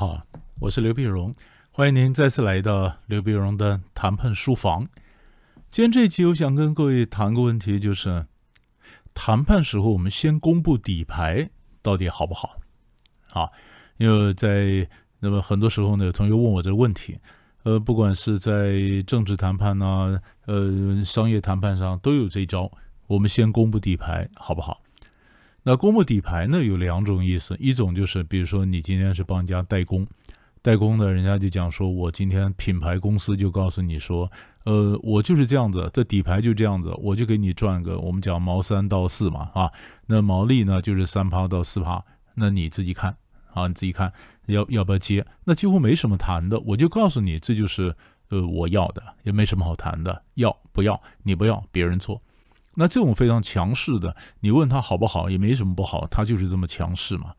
好，我是刘碧荣，欢迎您再次来到刘碧荣的谈判书房。今天这一集，我想跟各位谈个问题，就是谈判时候我们先公布底牌到底好不好？啊，因为在那么很多时候呢，有同学问我这个问题，呃，不管是在政治谈判呐，呃，商业谈判上都有这一招，我们先公布底牌好不好？那公布底牌呢，有两种意思，一种就是比如说你今天是帮人家代工，代工的人家就讲说，我今天品牌公司就告诉你说，呃，我就是这样子，这底牌就这样子，我就给你赚个我们讲毛三到四嘛，啊，那毛利呢就是三趴到四趴，那你自己看啊，你自己看要要不要接，那几乎没什么谈的，我就告诉你，这就是呃我要的，也没什么好谈的，要不要你不要别人做。那这种非常强势的，你问他好不好，也没什么不好，他就是这么强势嘛。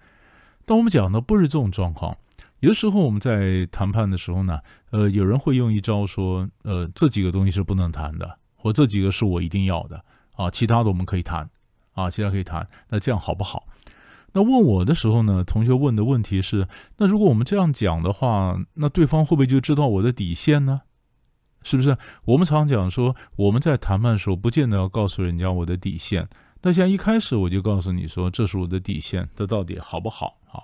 但我们讲的不是这种状况，有的时候我们在谈判的时候呢，呃，有人会用一招说，呃，这几个东西是不能谈的，或这几个是我一定要的啊，其他的我们可以谈啊，其他可以谈。那这样好不好？那问我的时候呢，同学问的问题是，那如果我们这样讲的话，那对方会不会就知道我的底线呢？是不是？我们常讲说，我们在谈判的时候，不见得要告诉人家我的底线。那像一开始我就告诉你说，这是我的底线，这到底好不好？啊？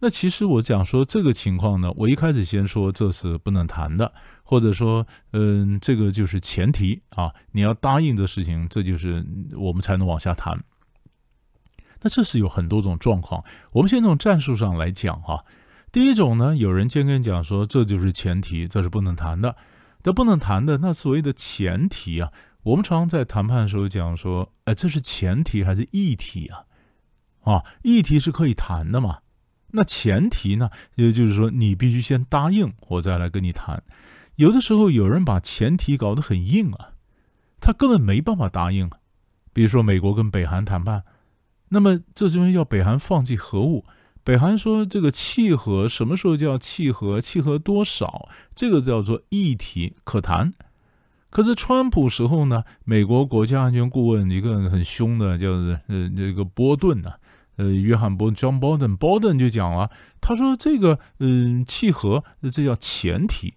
那其实我讲说这个情况呢，我一开始先说这是不能谈的，或者说，嗯，这个就是前提啊，你要答应的事情，这就是我们才能往下谈。那这是有很多种状况。我们先从战术上来讲哈，第一种呢，有人先跟你讲说，这就是前提，这是不能谈的。那不能谈的，那所谓的前提啊，我们常常在谈判的时候讲说，哎，这是前提还是议题啊？啊，议题是可以谈的嘛？那前提呢，也就是说，你必须先答应我再来跟你谈。有的时候有人把前提搞得很硬啊，他根本没办法答应。比如说美国跟北韩谈判，那么这就要北韩放弃核武。北韩说：“这个契合什么时候叫契合？契合多少？这个叫做议题可谈。可是川普时候呢，美国国家安全顾问一个很凶的，叫呃这个波顿呢，呃约翰波 John Bolton Bolton 就讲了，他说这个嗯契合这叫前提，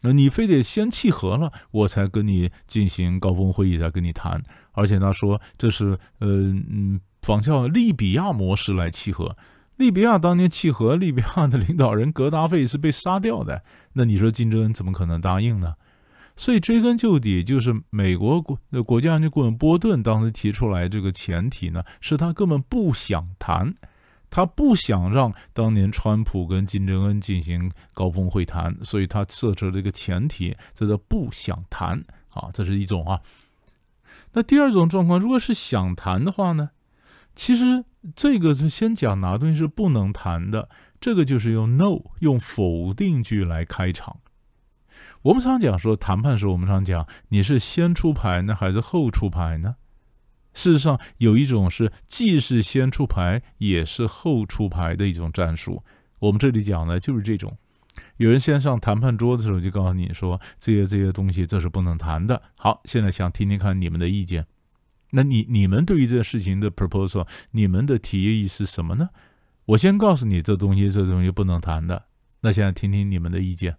那你非得先契合了，我才跟你进行高峰会议，才跟你谈。而且他说这是呃嗯仿效利比亚模式来契合。”利比亚当年契合，利比亚的领导人格达费是被杀掉的。那你说金正恩怎么可能答应呢？所以追根究底，就是美国国国家安全顾问波顿当时提出来这个前提呢，是他根本不想谈，他不想让当年川普跟金正恩进行高峰会谈，所以他设置了这个前提，叫做不想谈啊，这是一种啊。那第二种状况，如果是想谈的话呢？其实这个是先讲哪东西是不能谈的，这个就是用 no 用否定句来开场。我们常讲说谈判时候，我们常讲你是先出牌呢还是后出牌呢？事实上有一种是既是先出牌也是后出牌的一种战术。我们这里讲的就是这种，有人先上谈判桌的时候就告诉你说这些这些东西这是不能谈的。好，现在想听听看你们的意见。那你你们对于这个事情的 proposal，你们的提议是什么呢？我先告诉你，这东西这东西不能谈的。那现在听听你们的意见。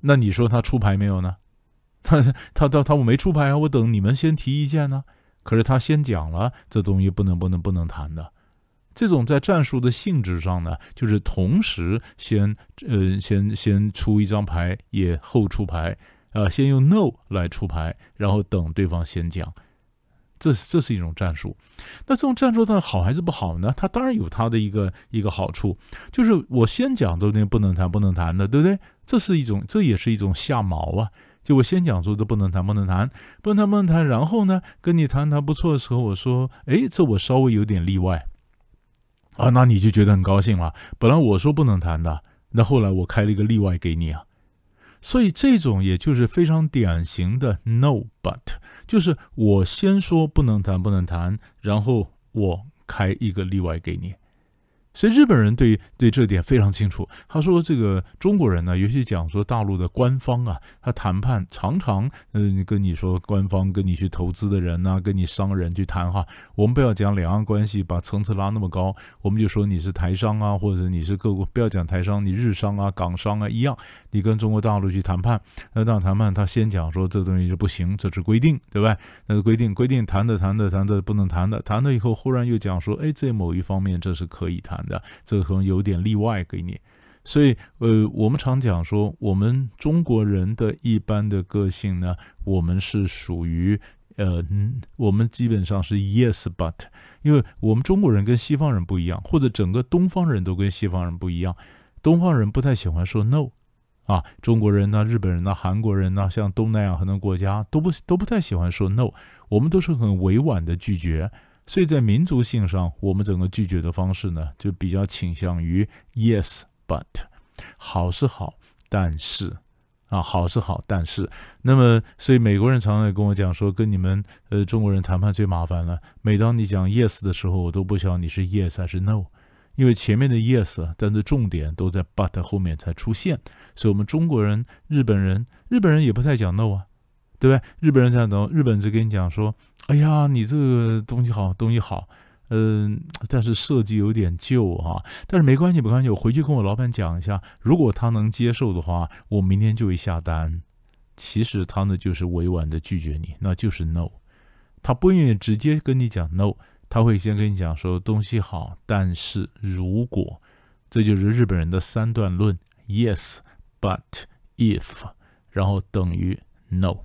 那你说他出牌没有呢？他他他他我没出牌啊，我等你们先提意见呢。可是他先讲了，这东西不能不能不能谈的。这种在战术的性质上呢，就是同时先呃先先出一张牌，也后出牌啊，先用 no 来出牌，然后等对方先讲。这这是一种战术，那这种战术它好还是不好呢？它当然有它的一个一个好处，就是我先讲这些不能谈不能谈的，对不对？这是一种，这也是一种下毛啊。就我先讲说这不能谈不能谈不能谈不能谈，然后呢跟你谈谈不错的时候，我说，哎，这我稍微有点例外啊，那你就觉得很高兴了。本来我说不能谈的，那后来我开了一个例外给你啊。所以这种也就是非常典型的 no but，就是我先说不能谈不能谈，然后我开一个例外给你。所以日本人对对这点非常清楚。他说：“这个中国人呢，尤其讲说大陆的官方啊，他谈判常常嗯跟你说，官方跟你去投资的人呐，跟你商人去谈哈。我们不要讲两岸关系，把层次拉那么高，我们就说你是台商啊，或者你是各国，不要讲台商，你日商啊、港商啊一样，你跟中国大陆去谈判，那当谈判他先讲说这东西是不行，这是规定，对吧？那个规定规定谈的谈的谈的不能谈的，谈了以后忽然又讲说，哎，在某一方面这是可以谈。”的这个可能有点例外给你，所以呃，我们常讲说，我们中国人的一般的个性呢，我们是属于呃，我们基本上是 yes but，因为我们中国人跟西方人不一样，或者整个东方人都跟西方人不一样，东方人不太喜欢说 no 啊，中国人呢、日本人呢、韩国人呢，像东南亚很多国家都不都不太喜欢说 no，我们都是很委婉的拒绝。所以在民族性上，我们整个拒绝的方式呢，就比较倾向于 yes but，好是好，但是啊，好是好，但是，那么，所以美国人常常也跟我讲说，跟你们呃中国人谈判最麻烦了。每当你讲 yes 的时候，我都不晓得你是 yes 还是 no，因为前面的 yes，但是重点都在 but 后面才出现。所以我们中国人、日本人，日本人也不太讲 no 啊。对不对？日本人这样懂，日本就跟你讲说：“哎呀，你这个东西好，东西好，嗯，但是设计有点旧啊。但是没关系，没关系，我回去跟我老板讲一下，如果他能接受的话，我明天就会下单。其实他呢就是委婉的拒绝你，那就是 no。他不愿意直接跟你讲 no，他会先跟你讲说东西好，但是如果，这就是日本人的三段论：yes，but，if，然后等于 no。”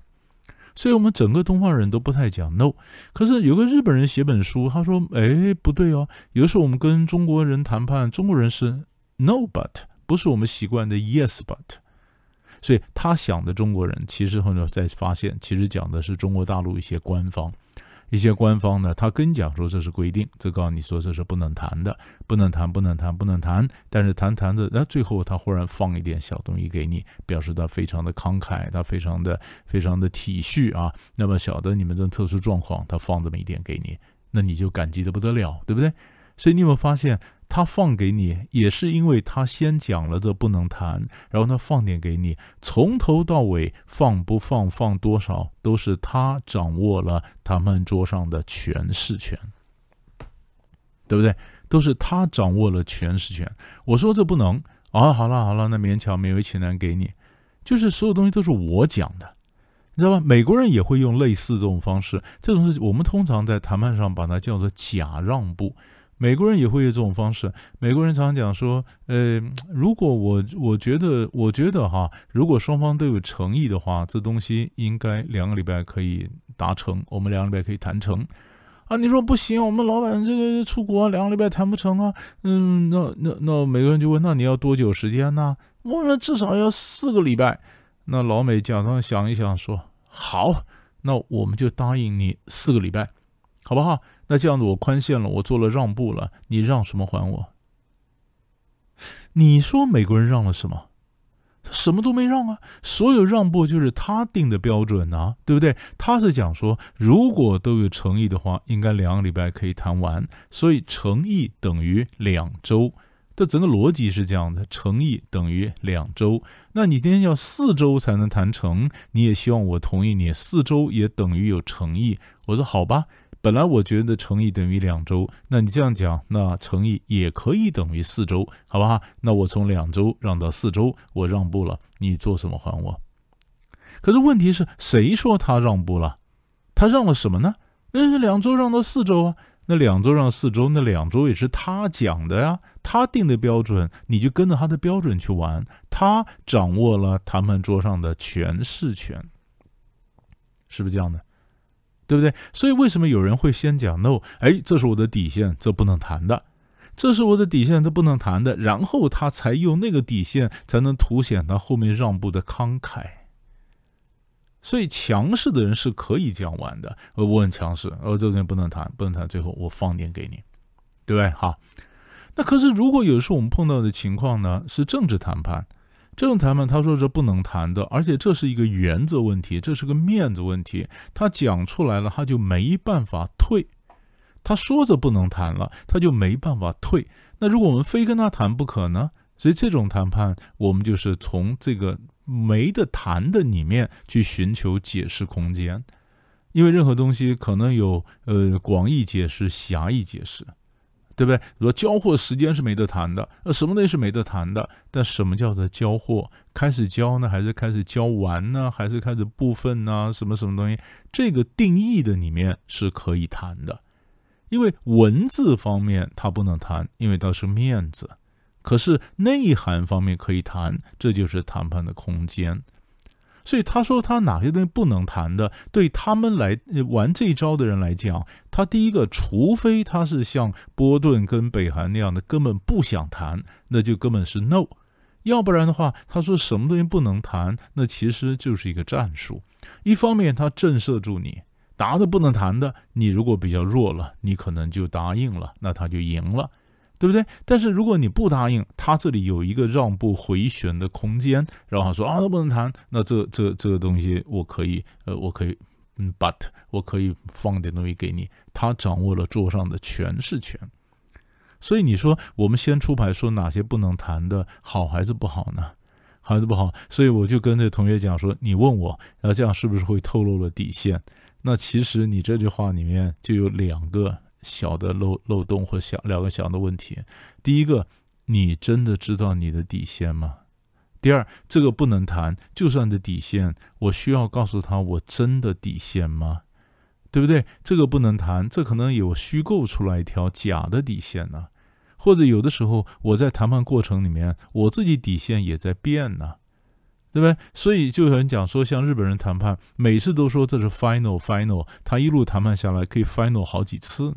所以，我们整个东方人都不太讲 no。可是有个日本人写本书，他说：“哎，不对哦，有的时候我们跟中国人谈判，中国人是 no but，不是我们习惯的 yes but。”所以他想的中国人，其实后来再发现，其实讲的是中国大陆一些官方。一些官方呢，他跟你讲说这是规定，这告诉你说这是不能谈的，不能谈，不能谈，不能谈。但是谈谈的，那最后他忽然放一点小东西给你，表示他非常的慷慨，他非常的非常的体恤啊。那么晓得你们的特殊状况，他放这么一点给你，那你就感激的不得了，对不对？所以你有没有发现？他放给你，也是因为他先讲了这不能谈，然后他放点给你，从头到尾放不放，放多少，都是他掌握了谈判桌上的权势权，对不对？都是他掌握了权势权。我说这不能啊，好了好了，那勉强勉为其难给你，就是所有东西都是我讲的，你知道吧？美国人也会用类似这种方式，这种是我们通常在谈判上把它叫做假让步。美国人也会有这种方式。美国人常常讲说：“呃，如果我我觉得，我觉得哈，如果双方都有诚意的话，这东西应该两个礼拜可以达成，我们两个礼拜可以谈成。啊，你说不行，我们老板这个出国两个礼拜谈不成啊。嗯，那那那美国人就问：那你要多久时间呢？我们至少要四个礼拜。那老美假装想一想说：好，那我们就答应你四个礼拜，好不好？”那这样子，我宽限了，我做了让步了，你让什么还我？你说美国人让了什么？什么都没让啊！所有让步就是他定的标准啊，对不对？他是讲说，如果都有诚意的话，应该两个礼拜可以谈完，所以诚意等于两周。这整个逻辑是这样的：诚意等于两周。那你今天要四周才能谈成，你也希望我同意你四周也等于有诚意。我说好吧。本来我觉得诚意等于两周，那你这样讲，那诚意也可以等于四周，好吧？那我从两周让到四周，我让步了，你做什么还我？可是问题是谁说他让步了？他让了什么呢？那是两周让到四周啊，那两周让四周，那两周也是他讲的呀，他定的标准，你就跟着他的标准去玩，他掌握了谈判桌上的诠释权，是不是这样的？对不对？所以为什么有人会先讲 no？哎，这是我的底线，这不能谈的。这是我的底线，这不能谈的。然后他才用那个底线，才能凸显他后面让步的慷慨。所以强势的人是可以讲完的。我很强势，呃，这个人不能谈，不能谈。最后我放点给你，对不对？好。那可是如果有时候我们碰到的情况呢，是政治谈判。这种谈判，他说是不能谈的，而且这是一个原则问题，这是个面子问题。他讲出来了，他就没办法退。他说着不能谈了，他就没办法退。那如果我们非跟他谈不可呢？所以这种谈判，我们就是从这个没得谈的里面去寻求解释空间，因为任何东西可能有呃广义解释、狭义解释，对不对？说交货时间是没得谈的，呃，什么东西是没得谈的？但什么叫做交货？开始交呢，还是开始交完呢？还是开始部分呢？什么什么东西？这个定义的里面是可以谈的，因为文字方面它不能谈，因为它是面子。可是内涵方面可以谈，这就是谈判的空间。所以他说他哪些东西不能谈的，对他们来玩这一招的人来讲，他第一个，除非他是像波顿跟北韩那样的根本不想谈，那就根本是 no。要不然的话，他说什么东西不能谈，那其实就是一个战术。一方面他震慑住你，答的不能谈的，你如果比较弱了，你可能就答应了，那他就赢了。对不对？但是如果你不答应，他这里有一个让步回旋的空间，然后说啊，都不能谈，那这这这个东西我可以，呃，我可以，嗯，but 我可以放点东西给你。他掌握了桌上的诠释权，所以你说我们先出牌说哪些不能谈的好还是不好呢？还是不好？所以我就跟这同学讲说，你问我，那这样是不是会透露了底线？那其实你这句话里面就有两个。小的漏漏洞或小两个小的问题，第一个，你真的知道你的底线吗？第二，这个不能谈，就算的底线，我需要告诉他我真的底线吗？对不对？这个不能谈，这可能有虚构出来一条假的底线呢，或者有的时候我在谈判过程里面，我自己底线也在变呢。对不对？所以就有人讲说，像日本人谈判，每次都说这是 final final，他一路谈判下来可以 final 好几次呢。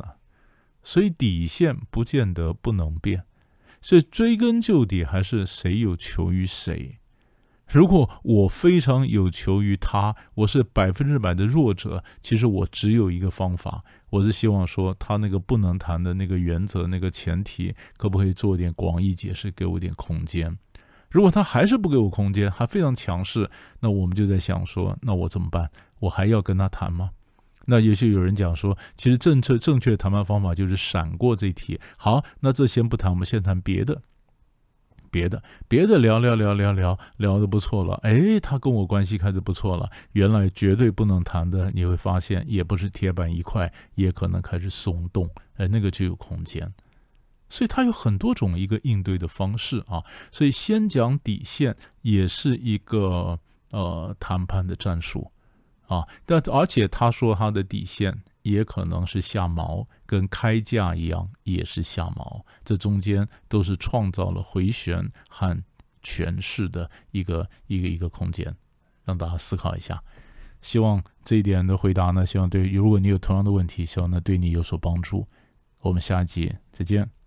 所以底线不见得不能变，所以追根究底还是谁有求于谁。如果我非常有求于他，我是百分之百的弱者，其实我只有一个方法，我是希望说他那个不能谈的那个原则、那个前提，可不可以做一点广义解释，给我点空间。如果他还是不给我空间，还非常强势，那我们就在想说，那我怎么办？我还要跟他谈吗？那也许有人讲说，其实正确正确的谈判方法就是闪过这题。好，那这先不谈，我们先谈别的，别的，别的聊聊聊聊聊聊的不错了。哎，他跟我关系开始不错了。原来绝对不能谈的，你会发现也不是铁板一块，也可能开始松动。哎，那个就有空间。所以它有很多种一个应对的方式啊，所以先讲底线也是一个呃谈判的战术啊，但而且他说他的底线也可能是下毛，跟开价一样也是下毛，这中间都是创造了回旋和诠释的一个一个一个空间，让大家思考一下。希望这一点的回答呢，希望对如果你有同样的问题，希望呢对你有所帮助。我们下一集再见。